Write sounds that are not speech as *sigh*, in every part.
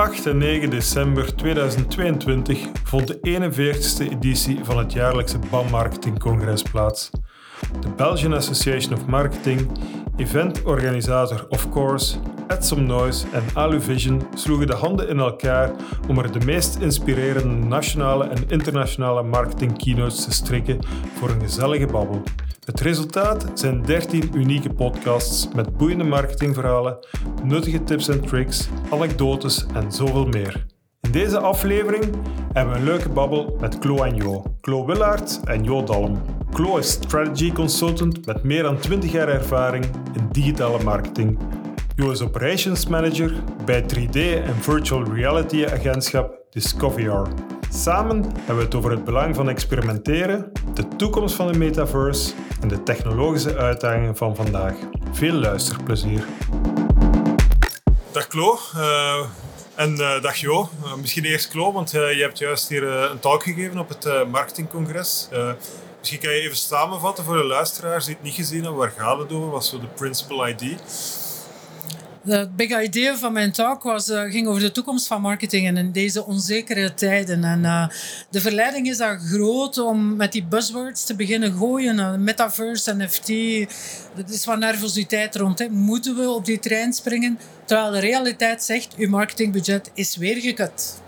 8 en 9 december 2022 vond de 41ste editie van het jaarlijkse BAM Marketing Congres plaats. De Belgian Association of Marketing, eventorganisator Of Course, Some Noise en Aluvision sloegen de handen in elkaar om er de meest inspirerende nationale en internationale marketing keynotes te strikken voor een gezellige babbel. Het resultaat zijn 13 unieke podcasts met boeiende marketingverhalen, nuttige tips en tricks, anekdotes en zoveel meer. In deze aflevering hebben we een leuke babbel met Klo en Jo. Klo Willaert en Jo Dalm. Klo is strategy consultant met meer dan 20 jaar ervaring in digitale marketing. Is operations manager bij 3D en virtual reality agentschap Discover. Samen hebben we het over het belang van experimenteren, de toekomst van de metaverse en de technologische uitdagingen van vandaag. Veel luisterplezier. Dag Klo. Uh, en uh, dag Jo. Uh, misschien eerst Klo, want je hebt juist hier een talk gegeven op het marketingcongres. misschien kan je even samenvatten voor de luisteraars die het niet gezien hebben. Waar gaat het over? Wat is de principal ID? Het big idea van mijn talk was, uh, ging over de toekomst van marketing in deze onzekere tijden. En uh, de verleiding is daar groot om met die buzzwords te beginnen gooien. Uh, metaverse, NFT. Er is wat nervositeit rond. Hè. Moeten we op die trein springen? Terwijl de realiteit zegt, uw marketingbudget is weer gekut.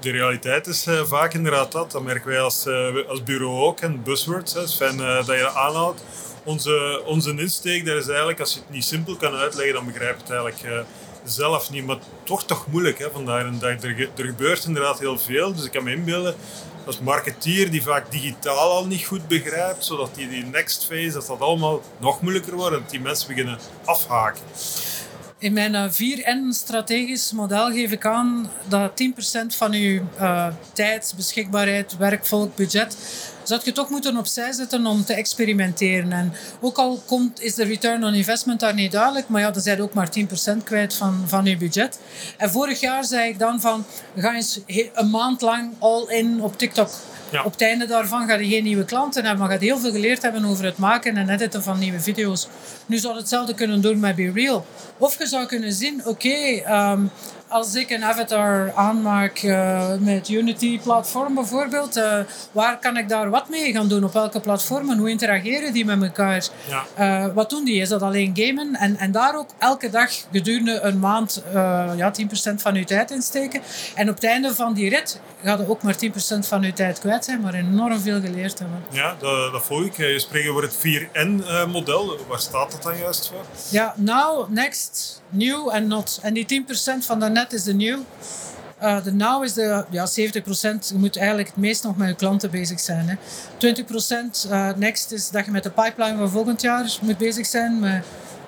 De realiteit is vaak inderdaad dat. Dat merken wij als, als bureau ook. En buzzwords, fijn dat je dat aanhoudt onze, onze insteek daar is eigenlijk, als je het niet simpel kan uitleggen, dan begrijp je het eigenlijk uh, zelf niet. Maar wordt toch moeilijk hè, vandaag dag. Er, er gebeurt inderdaad heel veel. Dus ik kan me inbeelden, als marketeer die vaak digitaal al niet goed begrijpt, zodat die, die next phase, dat dat allemaal nog moeilijker wordt en dat die mensen beginnen afhaken. In mijn 4N-strategisch eh, model geef ik aan dat 10% van uw uh, tijd, beschikbaarheid, werkvolk, budget zou je toch moeten opzij zetten om te experimenteren. En ook al komt, is de return on investment daar niet duidelijk, maar ja, dan zijn ook maar 10% kwijt van, van je budget. En vorig jaar zei ik dan van, ga eens een maand lang all in op TikTok. Op het einde daarvan ga je geen nieuwe klanten hebben, maar ga je heel veel geleerd hebben over het maken en editen van nieuwe video's. Nu zou je hetzelfde kunnen doen met Be Real. Of je zou kunnen zien, oké, ehm, als ik een avatar aanmaak uh, met Unity-platform bijvoorbeeld, uh, waar kan ik daar wat mee gaan doen? Op welke platformen? Hoe interageren die met elkaar? Ja. Uh, wat doen die? Is dat alleen gamen? En, en daar ook elke dag gedurende een maand ja, 10% van uw tijd insteken. En op het einde van die rit gaat er ook maar 10% van uw tijd kwijt zijn, maar enorm veel geleerd hebben. Ja, dat, dat volg ik. Je spreekt over het 4N-model. Waar staat dat dan juist voor? Ja, now, next, new en not. En die 10% van daarnet is de new. Uh, de now is de ja, 70%. Je moet eigenlijk het meest nog met je klanten bezig zijn. Hè. 20% uh, next is dat je met de pipeline van volgend jaar moet bezig zijn.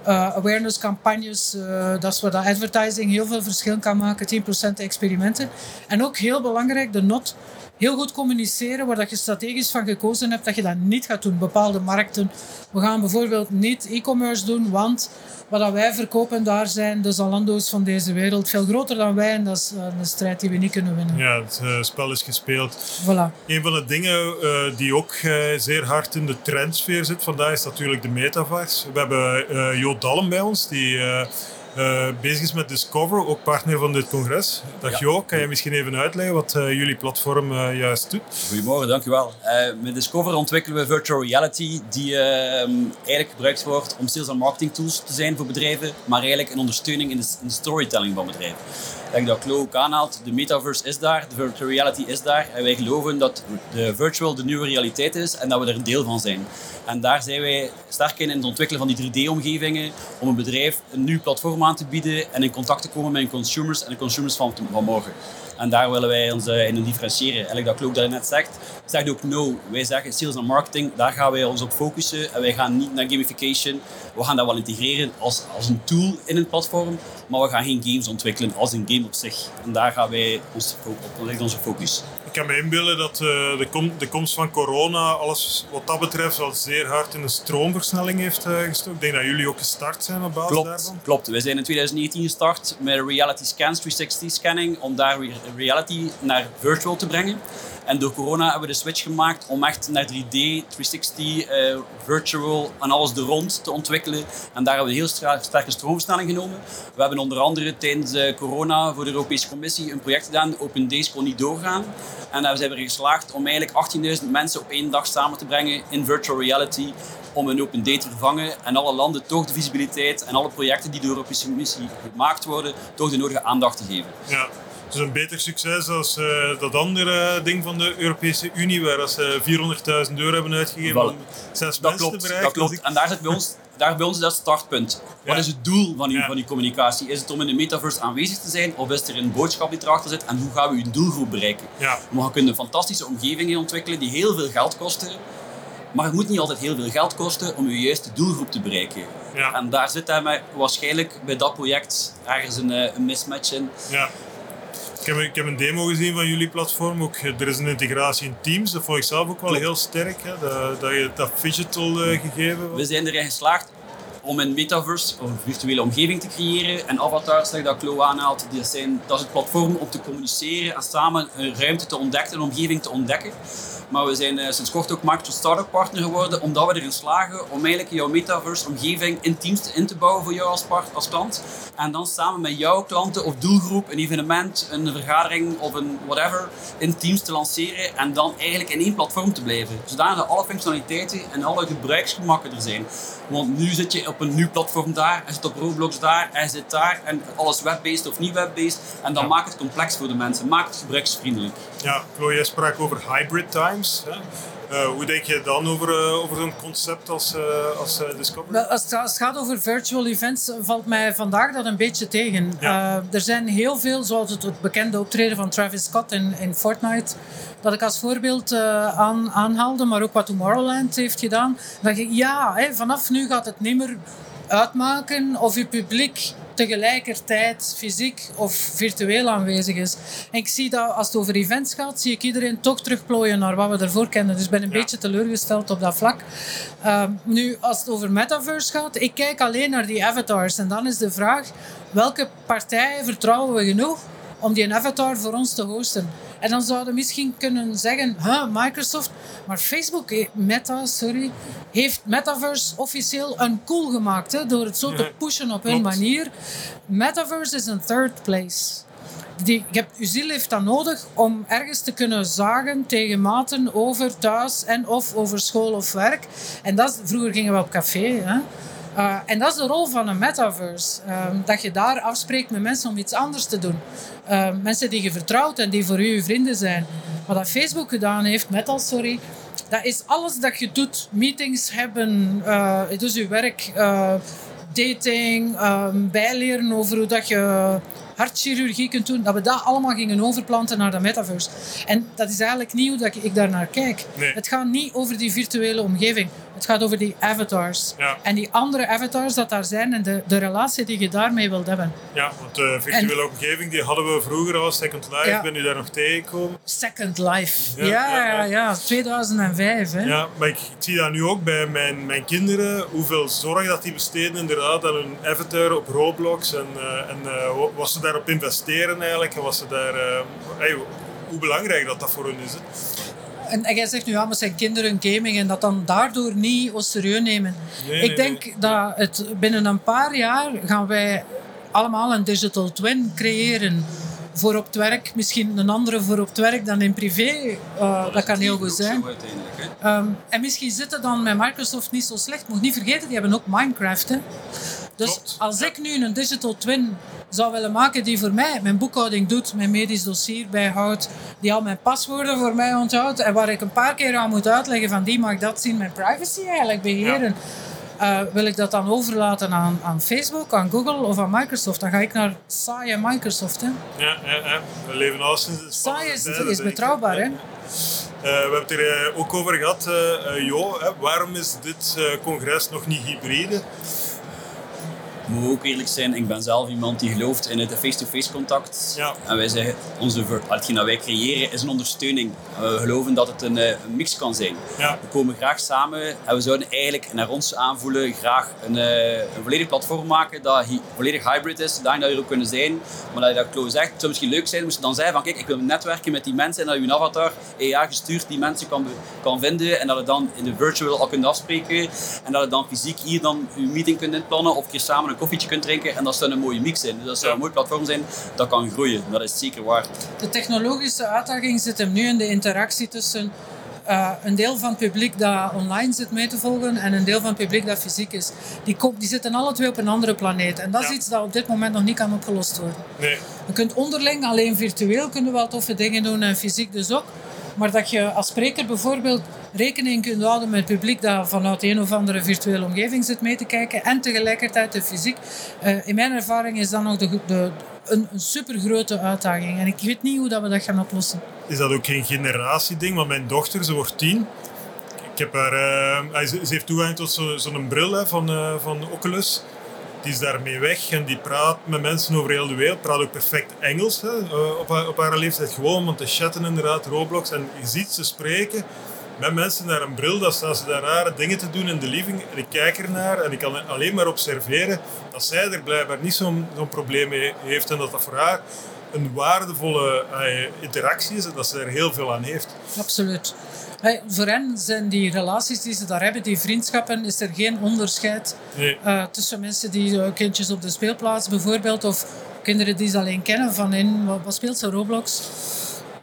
Uh, awareness campagnes. Uh, dat is waar dat advertising heel veel verschil kan maken. 10% experimenten. En ook heel belangrijk, de not heel goed communiceren waar dat je strategisch van gekozen hebt dat je dat niet gaat doen. Bepaalde markten. We gaan bijvoorbeeld niet e-commerce doen, want wat wij verkopen daar zijn de Zalando's van deze wereld veel groter dan wij en dat is eh, een strijd die we niet kunnen winnen. Ja, het uh, spel is gespeeld. Voilà. Een van de dingen uh, die ook zeer hard in de trendsfeer zit vandaag is natuurlijk de metaverse. We hebben Dalm bij ons, die uh, bezig is met Discover, ook partner van dit congres. Dag. Jo, kan je misschien even uitleggen wat uh, jullie platform juist doet? Goedemorgen, dankjewel. met Discover ontwikkelen we virtual reality die eigenlijk gebruikt wordt om sales en marketing tools te zijn voor bedrijven, maar eigenlijk een ondersteuning in de, in de storytelling van bedrijven. Dat dat Klo ook aanhaalt, de metaverse is daar, de virtual reality is daar en wij geloven dat de virtual de nieuwe realiteit is en dat we er een deel van zijn. En daar zijn wij sterk in, in het ontwikkelen van die 3D-omgevingen om een bedrijf een nieuw platform aan te bieden en in contact te komen met hun consumers en de consumers van, van morgen. En daar willen wij ons uh, in differentiëren. Eigenlijk dat Klook dat net zegt, zegt ook no. Wij zeggen sales en marketing, daar gaan wij ons op focussen. En wij gaan niet naar gamification. We gaan dat wel integreren als, als een tool in een platform. Maar we gaan geen games ontwikkelen als een game op zich. En daar gaan wij ons, op onze focus. Ik kan me inbeelden dat uh, de, kom, de, komst van corona alles wat dat betreft al zeer hard in een stroomversnelling heeft uh, gestoken. Ik denk dat jullie ook gestart zijn op basis klopt, daarvan. Klopt, wij zijn in 2019 gestart met reality scans, 360 scanning, om daar weer reality naar virtual te brengen. En door corona hebben we de switch gemaakt om echt naar 3D, 360, eh, virtual en alles er rond te ontwikkelen. En daar hebben we een heel sterke stroomversnelling genomen. We hebben onder andere tijdens eh, corona voor de Europese Commissie een project gedaan, Open Days kon niet doorgaan. En daar zijn we geslaagd om eigenlijk 18.000 mensen op één dag samen te brengen in virtual reality om een open day te vervangen en alle landen toch de visibiliteit en alle projecten die door de Europese Commissie gemaakt worden, toch de nodige aandacht te geven. Ja. Het is een beter succes als uh, dat andere ding van de Europese Unie, waar ze 400.000 euro hebben uitgegeven om zes dat klopt, te bereiken. Dat klopt. En daar zit bij ons, daar bij ons is dat het startpunt. Wat is het doel van uw, Ja. van uw communicatie? Is het om in de metaverse aanwezig te zijn of is er een boodschap die erachter zit en hoe gaan we uw doelgroep bereiken? Ja. Maar je kunt een fantastische omgeving ontwikkelen die heel veel geld kosten. Maar het moet niet altijd heel veel geld kosten om je juiste doelgroep te bereiken. Ja. En daar zit daarmee waarschijnlijk bij dat project ergens een, eh, een mismatch in. Ja. Ik heb, ik heb een demo gezien van jullie platform. Ook, eh, er is een integratie in Teams. Dat vond ik zelf ook wel Klopt. heel sterk. Hè? Dat, dat je dat digital eh, gegeven We zijn erin geslaagd om een metaverse of een virtuele omgeving te creëren. En avatars, dat Klo aanhaalt, die zijn, dat is het platform om te communiceren en samen een ruimte te ontdekken, een omgeving te ontdekken. Maar we zijn eh, sinds kort ook Microsoft Startup Partner geworden, omdat we erin slagen om eigenlijk jouw metaverse omgeving in Teams te- in te bouwen voor jou als, part, als klant. En dan samen met jouw klanten of doelgroep een evenement, een vergadering of een whatever in Teams te lanceren. En dan eigenlijk in één platform te blijven. Zodat alle functionaliteiten en alle gebruiksgemakken er zijn. Want nu zit je op een nieuw platform daar, en zit op Roblox daar, en zit daar. En alles web-based of niet web-based. En dan Ja. maakt het complex voor de mensen. Maakt het gebruiksvriendelijk. Ja, Chloe, jij sprak over hybrid times. Hè? Eh, hoe denk je dan over, eh, over zo'n concept als, eh, als Discovery? Als het, als het gaat over virtual events, valt mij vandaag dat een beetje tegen. Ja. Er zijn heel veel, zoals het, het bekende optreden van Travis Scott in, in Fortnite, dat ik als voorbeeld aan, aanhaalde, maar ook wat Tomorrowland heeft gedaan. Dat je, ja, hè, vanaf nu gaat het niet meer uitmaken of je publiek tegelijkertijd fysiek of virtueel aanwezig is. En ik zie dat als het over events gaat, zie ik iedereen toch terugplooien naar wat we ervoor kennen. Dus ik ben een Ja. beetje teleurgesteld op dat vlak. Ehm, nu, als het over metaverse gaat, ik kijk alleen naar die avatars. En dan is de vraag, welke partijen vertrouwen we genoeg om die avatar voor ons te hosten? En dan zouden we misschien kunnen zeggen, huh, Microsoft, maar Facebook, eh, Meta, sorry, heeft Metaverse officieel een cool gemaakt hè, door het zo te pushen op hun manier. Metaverse is een third place. Die, je hebt, uw ziel heeft dat nodig om ergens te kunnen zagen tegen maten over thuis en of over school of werk. En dat vroeger gingen we op café. Hè? Uh, en dat is de rol van een metaverse. Um, dat je daar afspreekt met mensen om iets anders te doen. Uh, mensen die je vertrouwt en die voor u vrienden zijn. Wat dat Facebook gedaan heeft, Meta, sorry, dat is alles dat je doet. Meetings hebben, uh, dus je werk, dating, um, bijleren over hoe dat je hartchirurgie kunt doen, dat we dat allemaal gingen overplanten naar de metaverse. En dat is eigenlijk hoe dat ik daar naar kijk. Nee. Het gaat niet over die virtuele omgeving. Het gaat over die avatars. Ja. En die andere avatars dat daar zijn en de, de relatie die je daarmee wilt hebben. Ja, want de virtuele omgeving die hadden we vroeger al, Second Life. Ja. Ben je daar nog tegengekomen? Second Life. Ja, Ja, ja, ja, ja. ja. 2005. Hè. Ja, maar ik zie dat nu ook bij mijn, mijn kinderen, hoeveel zorg dat die besteden inderdaad aan hun avatar op Roblox en, eh, en eh, wa- wat ze daarop investeren eigenlijk en wat ze daar, eh, hey, hoe belangrijk dat dat voor hun is. Hè. En, en jij zegt nu, ja, maar zijn kinderen gaming en dat dan daardoor niet ons serieus nemen. Nee, ik nee, denk nee. dat het binnen een paar jaar gaan wij allemaal een digital twin creëren. Voor op het werk, misschien een andere voor op het werk dan in privé. Uh, dat kan heel goed zijn. Um, en misschien zitten dan met Microsoft niet zo slecht. Moet niet vergeten, die hebben ook Minecraft. Hè? Dus Klopt, als ja. ik nu een digital twin zou willen maken die voor mij mijn boekhouding doet, mijn medisch dossier bijhoudt, die al mijn paswoorden voor mij onthoudt en waar ik een paar keer aan moet uitleggen van die mag dat zien, mijn privacy eigenlijk beheren. Uh, wil ik dat dan overlaten aan, aan Facebook, aan Google of aan Microsoft? Dan ga ik naar saaie Microsoft. Hè? Ja, ja, ja. We leven al sinds Saai is, is betrouwbaar. Hè? Eh, we hebben het er eh, ook over gehad, eh, eh, Jo, hè, waarom is dit eh, congres nog niet hybride? Moet ook eerlijk zijn, ik ben zelf iemand die gelooft in het face-to-face contact. Ja. En wij zeggen, onze, hetgeen dat wij creëren is een ondersteuning. We geloven dat het een, eh, een mix kan zijn. Ja. We komen graag samen en we zouden eigenlijk naar ons aanvoelen graag een, eh, een volledig platform maken dat volledig hybrid is, zodat je er ook kunnen zijn. Maar dat je dat Klo zegt, het zou misschien leuk zijn moest je dan zeggen van kijk, ik wil netwerken met die mensen en dat je een avatar AI gestuurd die mensen kan, kan vinden en dat je dan in de virtual al kunt afspreken en dat je dan fysiek hier dan je meeting kunt inplannen of keer samen een koffietje kunt drinken en dat zou een mooie mix zijn. Dus dat zou een mooi platform zijn dat kan groeien. Dat is zeker waar. De technologische uitdaging zit hem nu in de interactie tussen eh, een deel van het publiek dat online zit mee te volgen en een deel van het publiek dat fysiek is. Die, die zitten alle twee op een andere planeet. En dat is Ja. iets dat op dit moment nog niet kan opgelost worden. Nee. Je kunt onderling, alleen virtueel, kunnen wel toffe dingen doen en fysiek dus ook. Maar dat je als spreker bijvoorbeeld rekening kunt houden met het publiek dat vanuit een of andere virtuele omgeving zit mee te kijken en tegelijkertijd de fysiek. Eh, in mijn ervaring is dat nog de, de, een, een supergrote uitdaging. En ik weet niet hoe dat we dat gaan oplossen. Is dat ook geen generatieding? Want mijn dochter, ze wordt tien. Ik heb haar, eh, ze, heeft toegang tot zo- zo'n bril hè, van, eh, van Oculus. Die is daarmee weg en die praat met mensen over heel de wereld. Praat ook perfect Engels hè, op, haar, op haar leeftijd. Gewoon om te chatten inderdaad, Roblox. En je ziet ze spreken met mensen naar een bril. Dan staan ze daar rare dingen te doen in de living. En ik kijk ernaar en ik kan alleen maar observeren dat zij er blijkbaar niet zo'n probleem mee heeft. En dat dat voor haar een waardevolle eh, interactie is en dat ze er heel veel aan heeft. Absoluut. Hey, voor hen zijn die relaties die ze daar hebben, die vriendschappen, is er geen onderscheid Nee. eh, tussen mensen die eh, kindjes op de speelplaats bijvoorbeeld, of kinderen die ze alleen kennen van in, wat, wat speelt ze, Roblox?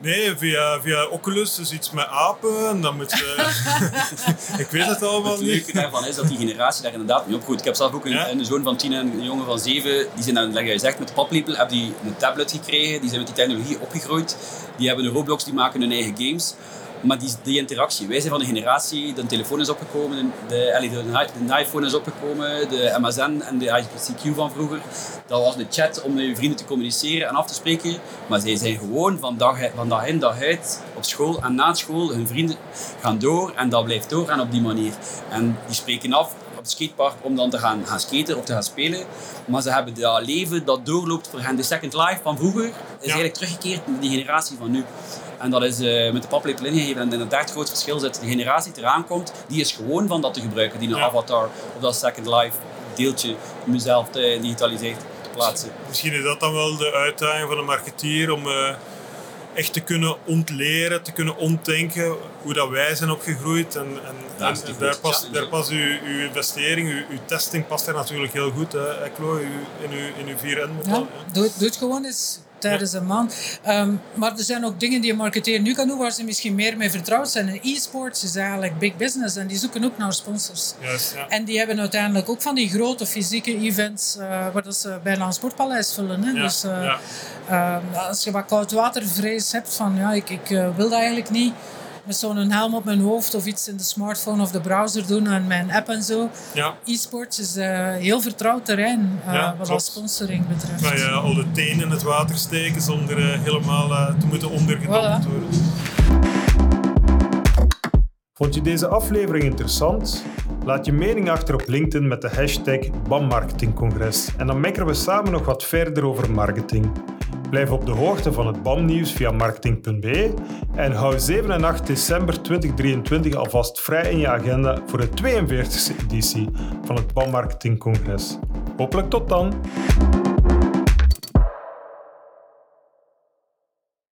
Nee, via, via Oculus, dus iets met apen. En dan moet ze... *laughs* ik weet het allemaal Het niet. leuke daarvan is dat die generatie daar inderdaad niet opgroeit. Ik heb zelf ook een, Ja. een zoon van 10 en een jongen van 7. Die zijn dan, je zegt, met de paplepel hebben die een tablet gekregen. Die zijn met die technologie opgegroeid. Die hebben een Roblox, die maken hun eigen games. Maar die, die interactie, wij zijn van de generatie, de telefoon is opgekomen, de, de, de iPhone is opgekomen, de MSN en de ICQ van vroeger. Dat was de chat om met je vrienden te communiceren en af te spreken. Maar zij zijn gewoon van dag, van dag in dag uit op school en na school. Hun vrienden gaan door en dat blijft doorgaan op die manier. En die spreken af op het skatepark om dan te gaan, gaan skaten of te gaan spelen. Maar ze hebben dat leven dat doorloopt voor hen. De Second Life van vroeger is eigenlijk teruggekeerd naar die generatie van nu. En dat is eh, met de paplepel ingegeven. En inderdaad het groot verschil zit. De generatie die eraan komt, die is gewoon van dat te gebruiken. Die een Ja. avatar of dat Second Life deeltje om jezelf te digitaliseren, te plaatsen. Misschien is dat dan wel de uitdaging van een marketeer om eh, echt te kunnen ontleren, te kunnen ontdenken hoe dat wij zijn opgegroeid. En, en, Daar en past, daar past uw, uw investering, uw, uw testing past daar natuurlijk heel goed. Hè, Eklo, uw- in uw, in uw 4N-model. Ja, doe, het- doe het gewoon eens tijdens een maand. Ehm, maar er zijn ook dingen die een marketeer nu kan doen waar ze misschien meer mee vertrouwd zijn. En e-sports is eigenlijk big business en die zoeken ook naar sponsors. Juist, ja. En die hebben uiteindelijk ook van die grote fysieke events eh, waar dat ze bijna een sportpaleis vullen. Hè? Ja, Dus eh, ja. eh, als je wat koudwatervrees hebt van ja, ik, ik eh, wil dat eigenlijk niet met zo'n helm op mijn hoofd of iets in de smartphone of de browser doen en mijn app en zo. ja. E-sports is eh, heel vertrouwd terrein eh, Ja, wat klopt. sponsoring betreft. Kan je al de tenen in het water steken zonder eh, helemaal eh, te moeten ondergedompeld Voilà. worden. Vond je deze aflevering interessant? Laat je mening achter op LinkedIn met de hashtag BAM-marketingcongres en dan mekkeren we samen nog wat verder over marketing. Blijf op de hoogte van het BAM-nieuws via marketing.be en hou 7 en 8 december 2023 alvast vrij in je agenda voor de 42e editie van het BAM-marketingcongres. Hopelijk tot dan!